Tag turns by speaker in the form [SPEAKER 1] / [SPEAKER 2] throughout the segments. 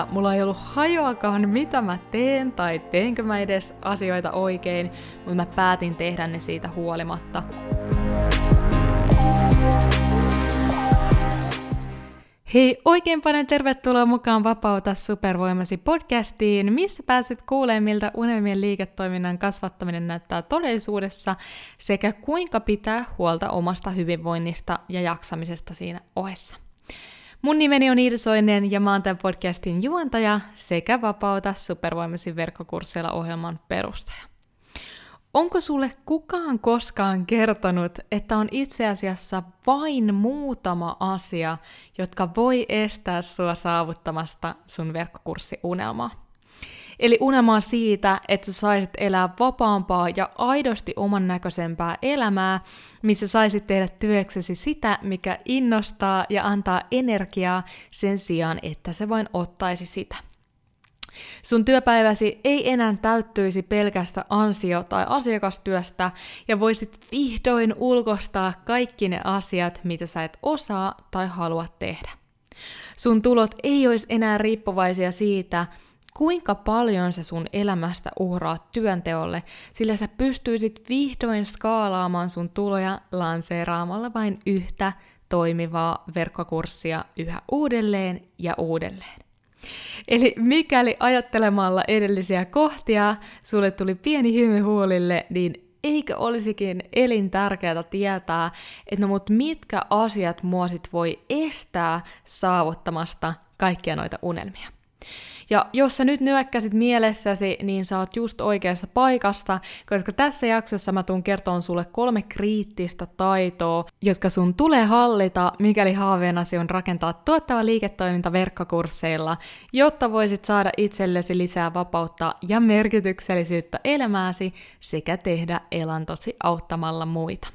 [SPEAKER 1] että mulla ei ollut hajoakaan, mitä mä teen tai teenkö mä edes asioita oikein, mutta mä päätin tehdä ne siitä huolimatta. Hei, oikein paljon tervetuloa mukaan Vapauta supervoimasi podcastiin, missä pääset kuulemaan, miltä unelmien liiketoiminnan kasvattaminen näyttää todellisuudessa sekä kuinka pitää huolta omasta hyvinvoinnista ja jaksamisesta siinä ohessa. Mun nimeni on Iida Soinen ja mä oon tämän podcastin juontaja sekä Vapauta supervoimasi verkkokursseilla ohjelman perustaja. Onko sulle kukaan koskaan kertonut, että on itse asiassa vain muutama asia, jotka voi estää sua saavuttamasta sun verkkokurssiunelmaa? Eli unelmaa siitä, että sä saisit elää vapaampaa ja aidosti oman näköisempää elämää, missä saisit tehdä työksesi sitä, mikä innostaa ja antaa energiaa sen sijaan, että se vain ottaisi sitä. Sun työpäiväsi ei enää täyttyisi pelkästä ansio- tai asiakastyöstä ja voisit vihdoin ulkostaa kaikki ne asiat, mitä sä et osaa tai halua tehdä. Sun tulot ei olisi enää riippuvaisia siitä, kuinka paljon sä sun elämästä uhraat työnteolle, sillä sä pystyisit vihdoin skaalaamaan sun tuloja lanseeraamalla vain yhtä toimivaa verkkokurssia yhä uudelleen ja uudelleen. Eli mikäli ajattelemalla edellisiä kohtia sulle tuli pieni hymy huulille, niin eikö olisikin elintärkeää tietää, että no mut mitkä asiat mua sit voi estää saavuttamasta kaikkia noita unelmia. Ja jos sä nyt nyökkäsit mielessäsi, niin sä oot just oikeassa paikassa, koska tässä jaksossa mä tuun kertoon sulle kolme kriittistä taitoa, jotka sun tulee hallita, mikäli haaveenasi on rakentaa tuottava liiketoiminta verkkokursseilla, jotta voisit saada itsellesi lisää vapautta ja merkityksellisyyttä elämääsi sekä tehdä elantosi auttamalla muita.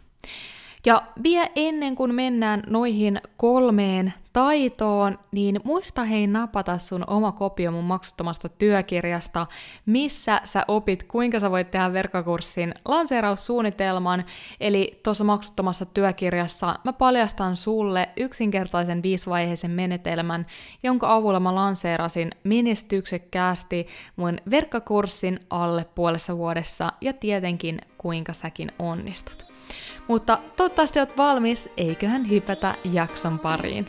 [SPEAKER 1] Ja vielä ennen kuin mennään noihin kolmeen taitoon, niin muista hei napata sun oma kopio mun maksuttomasta työkirjasta, missä sä opit, kuinka sä voit tehdä verkkokurssin lanseeraussuunnitelman. Eli tuossa maksuttomassa työkirjassa mä paljastan sulle yksinkertaisen viisivaiheisen menetelmän, jonka avulla mä lanseerasin menestyksekkäästi mun verkkokurssin alle puolessa vuodessa ja tietenkin kuinka säkin onnistut. Mutta toivottavasti oot valmis, eiköhän hypätä jakson pariin.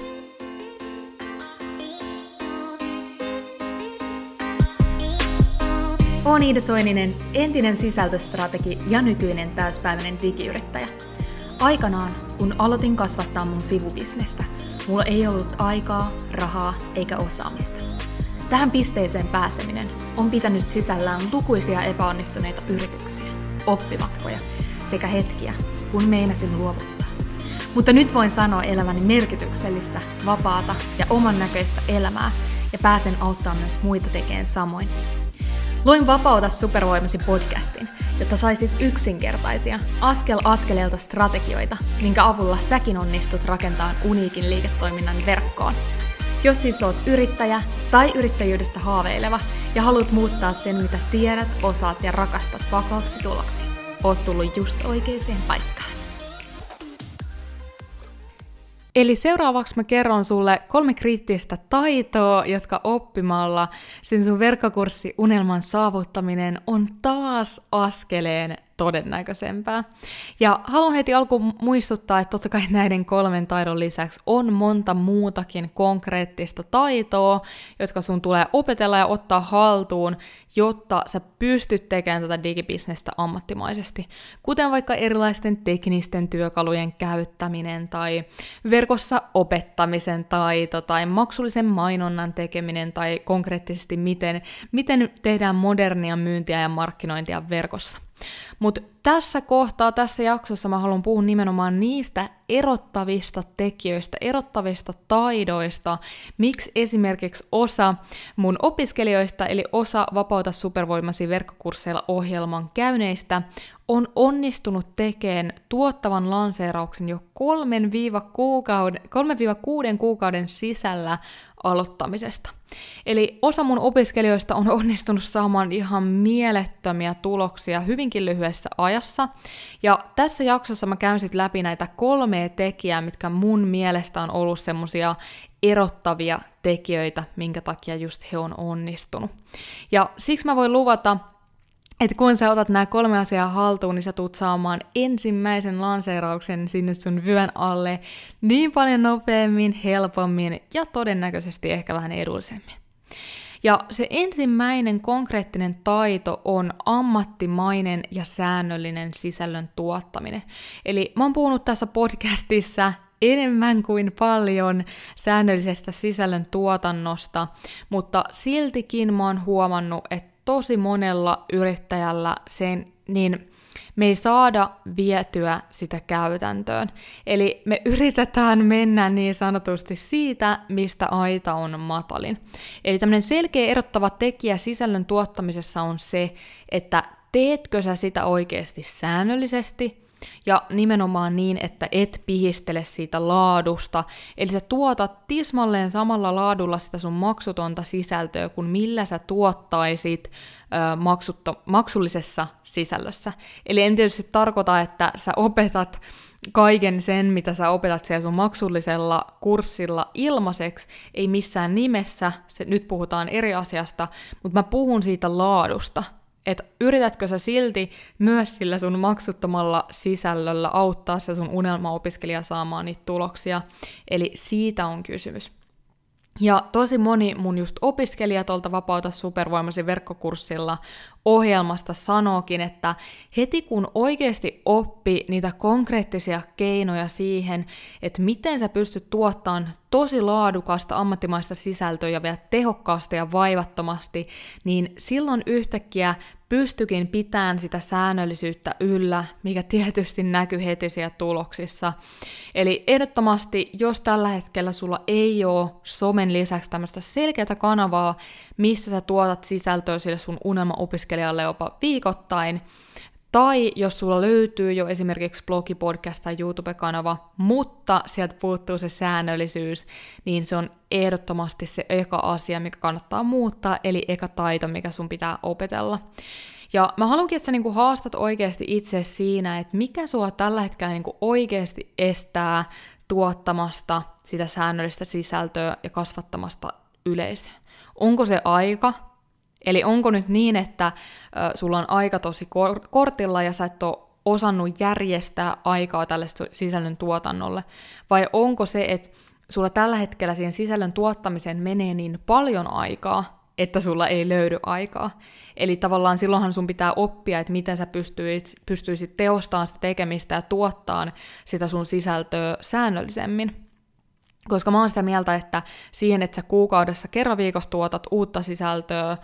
[SPEAKER 1] Olen Iida Soininen, entinen sisältöstrategi ja nykyinen täyspäiväinen digiyrittäjä. Aikanaan, kun aloitin kasvattaa mun sivubisnestä, mulla ei ollut aikaa, rahaa eikä osaamista. Tähän pisteeseen pääseminen on pitänyt sisällään lukuisia epäonnistuneita yrityksiä, oppimatkoja sekä hetkiä, kun meinasin luovuttaa. Mutta nyt voin sanoa eläväni merkityksellistä, vapaata ja oman näköistä elämää ja pääsen auttaa myös muita tekemään samoin. Luin Vapauta supervoimasi podcastin, jotta saisit yksinkertaisia, askel askeleelta strategioita, minkä avulla säkin onnistut rakentamaan uniikin liiketoiminnan verkkoon. Jos siis oot yrittäjä tai yrittäjyydestä haaveileva ja haluat muuttaa sen, mitä tiedät, osaat ja rakastat vakaaksi tuloksi, oot tullut just oikeaan paikkaan. Eli seuraavaksi mä kerron sulle kolme kriittistä taitoa, jotka oppimalla sen sun verkkokurssi unelman saavuttaminen on taas askeleen todennäköisempää. Ja haluan heti alkuun muistuttaa, että totta kai näiden kolmen taidon lisäksi on monta muutakin konkreettista taitoa, jotka sun tulee opetella ja ottaa haltuun, jotta sä pystyt tekemään tätä digibisnestä ammattimaisesti. Kuten vaikka erilaisten teknisten työkalujen käyttäminen tai verkossa opettamisen taito tai maksullisen mainonnan tekeminen tai konkreettisesti miten, miten tehdään modernia myyntiä ja markkinointia verkossa. Mutta tässä kohtaa, tässä jaksossa mä haluan puhua nimenomaan niistä erottavista tekijöistä, erottavista taidoista, miksi esimerkiksi osa mun opiskelijoista, eli osa Vapauta supervoimasi verkkokursseilla ohjelman käyneistä, on onnistunut tekemään tuottavan lanseerauksen jo 3-6 kuukauden, 3-6 kuukauden sisällä aloittamisesta. Eli osa mun opiskelijoista on onnistunut saamaan ihan mielettömiä tuloksia hyvinkin lyhyessä ajassa. Ja tässä jaksossa mä käyn sit läpi näitä kolmea tekijää, mitkä mun mielestä on ollut semmosia erottavia tekijöitä, minkä takia just he on onnistunut. Ja siksi mä voin luvata, että kun sä otat nämä kolme asiaa haltuun, niin sä tulet saamaan ensimmäisen lanseerauksen sinne sun vyön alle niin paljon nopeammin, helpommin ja todennäköisesti ehkä vähän edullisemmin. Ja se ensimmäinen konkreettinen taito on ammattimainen ja säännöllinen sisällön tuottaminen. Eli mä oon puhunut tässä podcastissa enemmän kuin paljon säännöllisestä sisällön tuotannosta, mutta siltikin mä oon huomannut, että tosi monella yrittäjällä sen, niin me ei saada vietyä sitä käytäntöön. Eli me yritetään mennä niin sanotusti siitä, mistä aita on matalin. Eli tämmöinen selkeä erottava tekijä sisällön tuottamisessa on se, että teetkö sä sitä oikeasti säännöllisesti, ja nimenomaan niin, että et pihistele siitä laadusta. Eli sä tuotat tismalleen samalla laadulla sitä sun maksutonta sisältöä, kuin millä sä tuottaisit ö, maksutto, maksullisessa sisällössä. Eli en tietysti tarkoita, että sä opetat kaiken sen, mitä sä opetat siellä sun maksullisella kurssilla ilmaiseksi, ei missään nimessä, se, nyt puhutaan eri asiasta, mutta mä puhun siitä laadusta – että yritätkö sä silti myös sillä sun maksuttomalla sisällöllä auttaa se sun unelmaopiskelija saamaan niitä tuloksia. Eli siitä on kysymys. Ja tosi moni mun just opiskelijat tuolta Vapauta supervoimasi verkkokurssilla ohjelmasta sanookin, että heti kun oikeasti oppi niitä konkreettisia keinoja siihen, että miten sä pystyt tuottamaan tosi laadukasta ammattimaista sisältöä vielä tehokkaasti ja vaivattomasti, niin silloin yhtäkkiä pystykin pitämään sitä säännöllisyyttä yllä, mikä tietysti näkyy heti siellä tuloksissa. Eli ehdottomasti, jos tällä hetkellä sulla ei ole somen lisäksi tämmöistä selkeää kanavaa, missä sä tuotat sisältöä sille sun unelma-opiskelijalle jopa viikoittain, tai jos sulla löytyy jo esimerkiksi blogi, podcast tai YouTube-kanava, mutta sieltä puuttuu se säännöllisyys, niin se on ehdottomasti se eka asia, mikä kannattaa muuttaa, eli eka taito, mikä sun pitää opetella. Ja mä haluankin, että sä niinku haastat oikeasti itse siinä, että mikä sua tällä hetkellä niinku oikeasti estää tuottamasta sitä säännöllistä sisältöä ja kasvattamasta yleisöä. Onko se aika? Eli onko nyt niin, että sulla on aika tosi kor- kortilla ja sä et ole osannut järjestää aikaa tälle sisällön tuotannolle? Vai onko se, että sulla tällä hetkellä siihen sisällön tuottamiseen menee niin paljon aikaa, että sulla ei löydy aikaa? Eli tavallaan silloinhan sun pitää oppia, että miten sä pystyisit, pystyisit teostamaan sitä tekemistä ja tuottaa sitä sun sisältöä säännöllisemmin. Koska mä oon sitä mieltä, että siihen, että sä kuukaudessa kerran viikossa tuotat uutta sisältöä,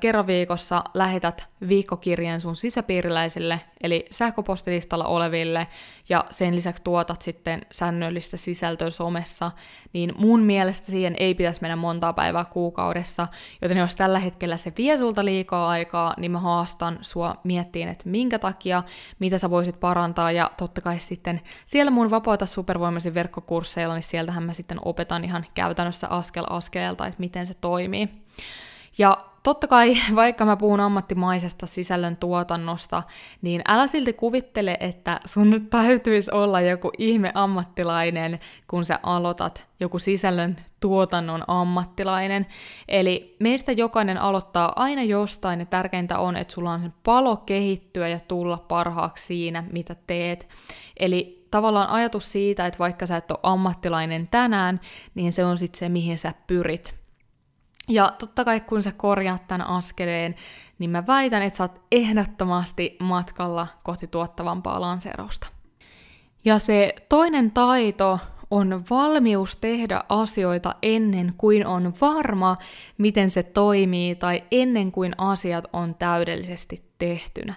[SPEAKER 1] kerran viikossa lähetät viikkokirjeen sun sisäpiiriläisille, eli sähköpostilistalla oleville, ja sen lisäksi tuotat sitten säännöllistä sisältöä somessa, niin mun mielestä siihen ei pitäisi mennä montaa päivää kuukaudessa, joten jos tällä hetkellä se vie sulta liikaa aikaa, niin mä haastan sua miettiin, että minkä takia, mitä sä voisit parantaa, ja totta kai sitten siellä mun Vapauta supervoimaisin verkkokursseilla, niin sieltähän mä sitten opetan ihan käytännössä askel askeleelta, että miten se toimii. Ja totta kai, vaikka mä puhun ammattimaisesta sisällön tuotannosta, niin älä silti kuvittele, että sun nyt täytyisi olla joku ihme ammattilainen, kun sä aloitat joku sisällön tuotannon ammattilainen. Eli meistä jokainen aloittaa aina jostain, ja tärkeintä on, että sulla on palo kehittyä ja tulla parhaaksi siinä, mitä teet. Eli tavallaan ajatus siitä, että vaikka sä et ole ammattilainen tänään, niin se on sitten se, mihin sä pyrit. Ja totta kai kun sä korjaat tämän askeleen, niin mä väitän, että sä oot ehdottomasti matkalla kohti tuottavampaa lanseerausta. Ja se toinen taito on valmius tehdä asioita ennen kuin on varma, miten se toimii, tai ennen kuin asiat on täydellisesti tehtynä.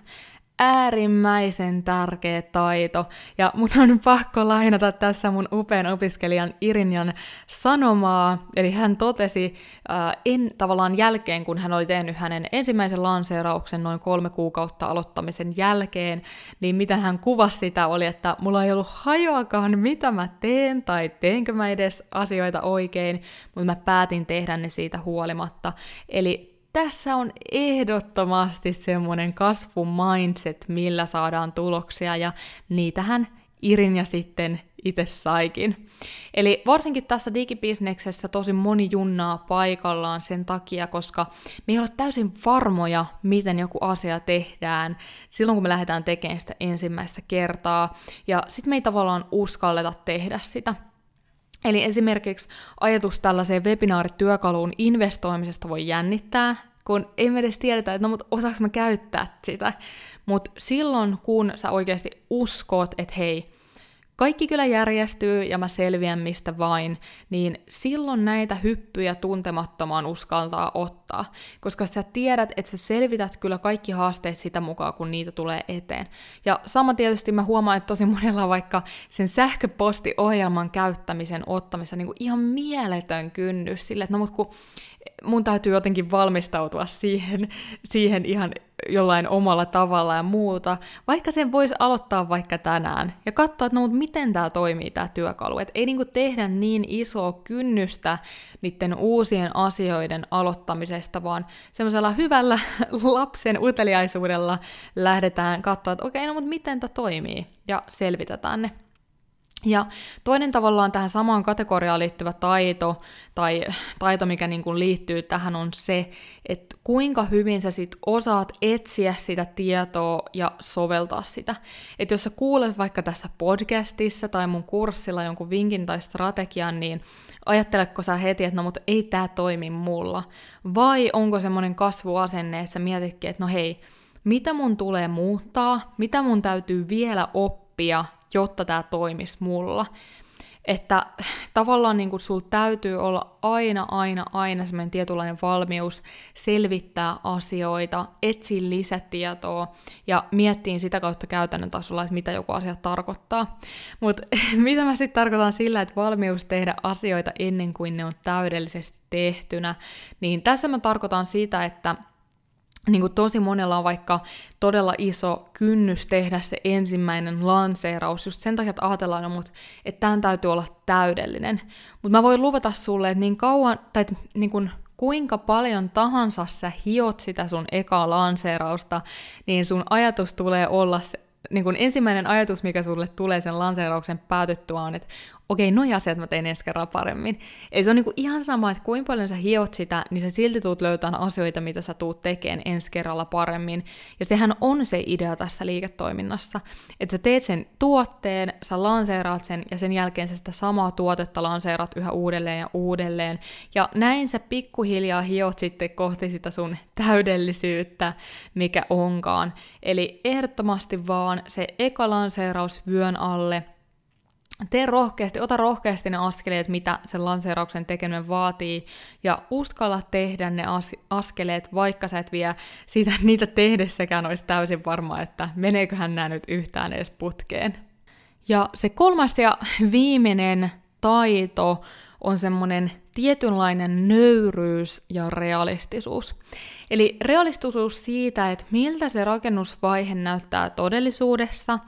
[SPEAKER 1] Äärimmäisen tärkeä taito, ja mun on pakko lainata tässä mun upean opiskelijan Irinjan sanomaa, eli hän totesi äh, en, tavallaan jälkeen, kun hän oli tehnyt hänen ensimmäisen lanseerauksen noin kolme kuukautta aloittamisen jälkeen, niin miten hän kuvasi sitä oli, että mulla ei ollut hajoakaan, mitä mä teen, tai teenkö mä edes asioita oikein, mutta mä päätin tehdä ne siitä huolimatta. Eli tässä on ehdottomasti semmoinen kasvumindset, millä saadaan tuloksia, ja niitähän Irin ja sitten itse saikin. Eli varsinkin tässä digibisneksessä tosi moni junnaa paikallaan sen takia, koska me ei ole täysin varmoja, miten joku asia tehdään silloin, kun me lähdetään tekemään sitä ensimmäistä kertaa, ja sitten me ei tavallaan uskalleta tehdä sitä. Eli esimerkiksi ajatus tällaiseen webinaarityökaluun investoimisesta voi jännittää, kun ei me edes tiedetä, että no mut osaaks mä käyttää sitä. Mutta silloin, kun sä oikeasti uskot, että hei, kaikki kyllä järjestyy ja mä selviän mistä vain, niin silloin näitä hyppyjä tuntemattomaan uskaltaa ottaa, koska sä tiedät, että sä selvität kyllä kaikki haasteet sitä mukaan, kun niitä tulee eteen. Ja sama tietysti mä huomaan, että tosi monella vaikka sen sähköpostiohjelman käyttämisen ottamissa niin kuin ihan mieletön kynnys sille, että no mut kun mun täytyy jotenkin valmistautua siihen, siihen ihan jollain omalla tavalla ja muuta, vaikka sen voisi aloittaa vaikka tänään ja katsoa, että no, mutta miten tämä toimii tämä työkalu. Et ei niinku tehdä niin isoa kynnystä niiden uusien asioiden aloittamisesta, vaan semmoisella hyvällä lapsen uteliaisuudella lähdetään katsoa, että okei, okay, no mutta miten tämä toimii ja selvitetään ne. Ja toinen tavallaan tähän samaan kategoriaan liittyvä taito, tai taito, mikä niin kuin liittyy tähän, on se, että kuinka hyvin sä sit osaat etsiä sitä tietoa ja soveltaa sitä. Että jos sä kuulet vaikka tässä podcastissa tai mun kurssilla jonkun vinkin tai strategian, niin ajatteletko sä heti, että no mutta ei tämä toimi mulla? Vai onko semmoinen kasvuasenne, että sä mietitkin, että no hei, mitä mun tulee muuttaa, mitä mun täytyy vielä oppia, jotta tämä toimisi mulla. Että tavallaan niin sul täytyy olla aina, aina, aina semmoinen tietynlainen valmius selvittää asioita, etsiä lisätietoa ja miettiä sitä kautta käytännön tasolla, että mitä joku asia tarkoittaa. Mutta mitä mä sitten tarkoitan sillä, että valmius tehdä asioita ennen kuin ne on täydellisesti tehtynä, niin tässä mä tarkoitan sitä, että niin kuin tosi monella on vaikka todella iso kynnys tehdä se ensimmäinen lanseeraus, just sen takia, että ajatellaan, no, että tämän täytyy olla täydellinen. Mutta mä voin luvata sulle, että niin kauan, tai että niin kuin, kuinka paljon tahansa sä hiot sitä sun ekaa lanseerausta, niin sun ajatus tulee olla se, niin kun ensimmäinen ajatus, mikä sulle tulee sen lanseerauksen päätyttyä on, että okei, noi asiat mä tein ensi kerralla paremmin. Eli se on niinku ihan sama, että kuinka paljon sä hiot sitä, niin sä silti tuut löytämään asioita, mitä sä tuut tekemään ensi kerralla paremmin. Ja sehän on se idea tässä liiketoiminnassa, että sä teet sen tuotteen, sä lanseeraat sen, ja sen jälkeen sä sitä samaa tuotetta lanseerat yhä uudelleen ja uudelleen. Ja näin sä pikkuhiljaa hiot sitten kohti sitä sun täydellisyyttä, mikä onkaan. Eli ehdottomasti vaan se eka lanseeraus vyön alle – tee rohkeasti, ota rohkeasti ne askeleet, mitä sen lanseerauksen tekeminen vaatii, ja uskalla tehdä ne as- askeleet, vaikka sä et vie siitä niitä tehdessäkään olisi täysin varma, että meneeköhän nämä nyt yhtään edes putkeen. Ja se kolmas ja viimeinen taito on semmoinen tietynlainen nöyryys ja realistisuus. Eli realistisuus siitä, että miltä se rakennusvaihe näyttää todellisuudessa,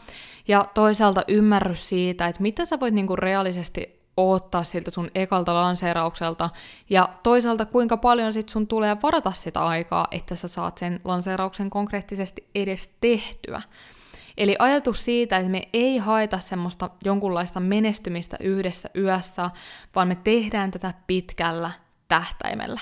[SPEAKER 1] ja toisaalta ymmärrys siitä, että mitä sä voit niinku reaalisesti ottaa siltä sun ekalta lanseeraukselta, ja toisaalta kuinka paljon sit sun tulee varata sitä aikaa, että sä saat sen lanseerauksen konkreettisesti edes tehtyä. Eli ajatus siitä, että me ei haeta semmoista jonkunlaista menestymistä yhdessä yössä, vaan me tehdään tätä pitkällä tähtäimellä.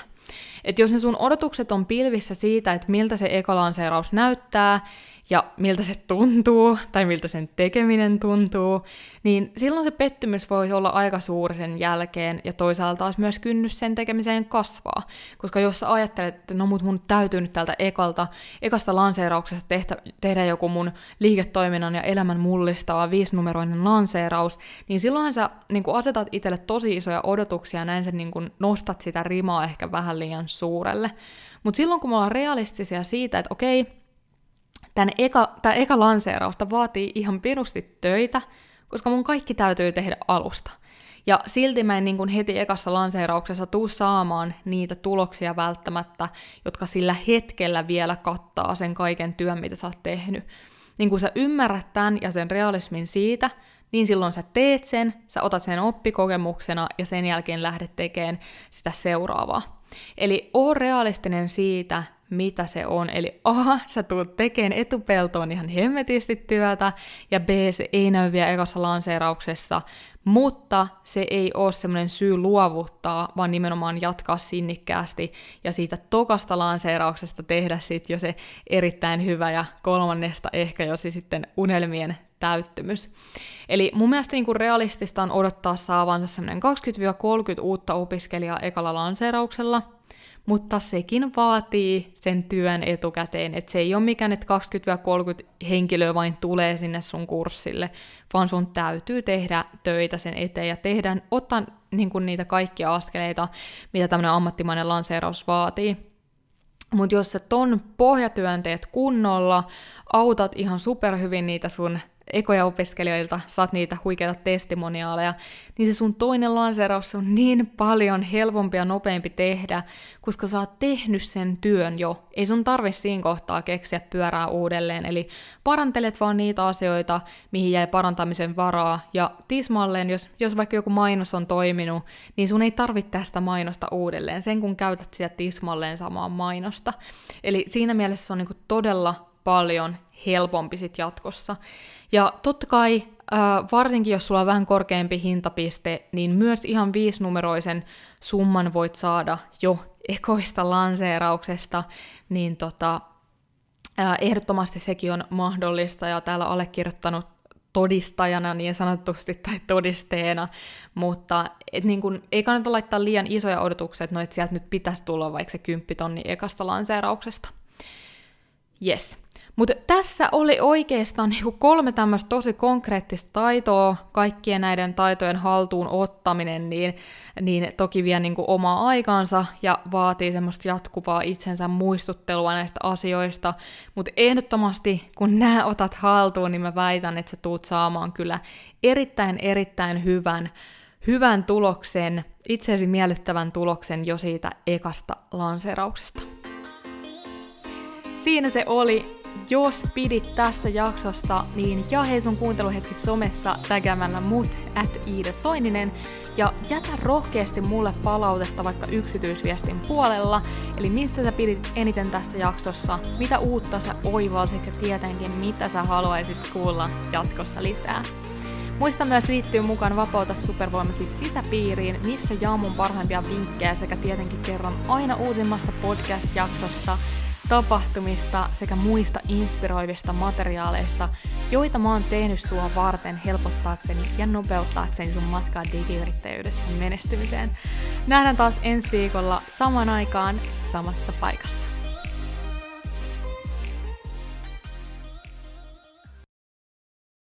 [SPEAKER 1] Et jos ne sun odotukset on pilvissä siitä, että miltä se ekalanseeraus näyttää, ja miltä se tuntuu, tai miltä sen tekeminen tuntuu, niin silloin se pettymys voi olla aika suuri sen jälkeen, ja toisaalta taas myös kynnys sen tekemiseen kasvaa. Koska jos sä ajattelet, että no mut mun täytyy nyt tältä ekalta, ekasta lanseerauksesta tehdä, tehdä joku mun liiketoiminnan ja elämän mullistava viisinumeroinen lanseeraus, niin silloinhan sä niin asetat itselle tosi isoja odotuksia, ja näin sä niin nostat sitä rimaa ehkä vähän liian suurelle. Mutta silloin kun me ollaan realistisia siitä, että okei, Tän eka, tää eka lanseerausta vaatii ihan pirusti töitä, koska mun kaikki täytyy tehdä alusta. Ja silti mä en niin kuin heti ekassa lanseerauksessa tuu saamaan niitä tuloksia välttämättä, jotka sillä hetkellä vielä kattaa sen kaiken työn, mitä sä oot tehnyt. Niin kun sä ymmärrät tämän ja sen realismin siitä, niin silloin sä teet sen, sä otat sen oppikokemuksena ja sen jälkeen lähdet tekemään sitä seuraavaa. Eli oo realistinen siitä, mitä se on. Eli A, sä tulet tekemään etupeltoon ihan hemmetisti työtä, ja B, se ei näy vielä ekassa lanseerauksessa, mutta se ei ole semmoinen syy luovuttaa, vaan nimenomaan jatkaa sinnikkäästi ja siitä tokasta lanseerauksesta tehdä sitten jo se erittäin hyvä ja kolmannesta ehkä jo sitten unelmien täyttymys. Eli mun mielestä niin kuin realistista on odottaa saavansa semmoinen 20-30 uutta opiskelijaa ekalla lanseerauksella, mutta sekin vaatii sen työn etukäteen, että se ei ole mikään, että 20-30 henkilöä vain tulee sinne sun kurssille, vaan sun täytyy tehdä töitä sen eteen ja tehdä, ottaa niin kuin niitä kaikkia askeleita, mitä tämmöinen ammattimainen lanseeraus vaatii. Mutta jos sä ton pohjatyön teet kunnolla, autat ihan superhyvin niitä sun ekoja opiskelijoilta, saat niitä huikeita testimoniaaleja, niin se sun toinen lanseeraus on niin paljon helpompi ja nopeampi tehdä, koska sä oot tehnyt sen työn jo. Ei sun tarvi siinä kohtaa keksiä pyörää uudelleen, eli parantelet vaan niitä asioita, mihin jäi parantamisen varaa, ja tismalleen, jos, jos vaikka joku mainos on toiminut, niin sun ei tarvitse tästä mainosta uudelleen, sen kun käytät sitä tismalleen samaa mainosta. Eli siinä mielessä se on niin todella paljon helpompi sit jatkossa. Ja totta kai, äh, varsinkin jos sulla on vähän korkeampi hintapiste, niin myös ihan viisinumeroisen summan voit saada jo ekoista lanseerauksesta, niin tota, äh, ehdottomasti sekin on mahdollista, ja täällä allekirjoittanut todistajana niin sanotusti tai todisteena, mutta et niin kun, ei kannata laittaa liian isoja odotuksia, että no, et sieltä nyt pitäisi tulla vaikka se kymppitonni ekasta lanseerauksesta. Yes. Mutta tässä oli oikeastaan niinku kolme tämmöistä tosi konkreettista taitoa, kaikkien näiden taitojen haltuun ottaminen, niin, niin toki vie niinku omaa aikaansa ja vaatii semmoista jatkuvaa itsensä muistuttelua näistä asioista, mutta ehdottomasti kun nämä otat haltuun, niin mä väitän, että sä tuut saamaan kyllä erittäin erittäin hyvän, hyvän tuloksen, itsesi miellyttävän tuloksen jo siitä ekasta lanseerauksesta. Siinä se oli jos pidit tästä jaksosta, niin jahe sun kuunteluhetki somessa tägämällä mut at Iida Soininen ja jätä rohkeasti mulle palautetta vaikka yksityisviestin puolella, eli missä sä pidit eniten tässä jaksossa, mitä uutta sä oivalsit ja tietenkin mitä sä haluaisit kuulla jatkossa lisää. Muista myös liittyä mukaan Vapauta supervoimasi sisäpiiriin, missä jaan mun parhaimpia vinkkejä sekä tietenkin kerron aina uusimmasta podcast-jaksosta, tapahtumista sekä muista inspiroivista materiaaleista, joita mä oon tehnyt sua varten helpottaakseni ja nopeuttaakseni sun matkaa digiyrittäjyydessä menestymiseen. Nähdään taas ensi viikolla saman aikaan samassa paikassa.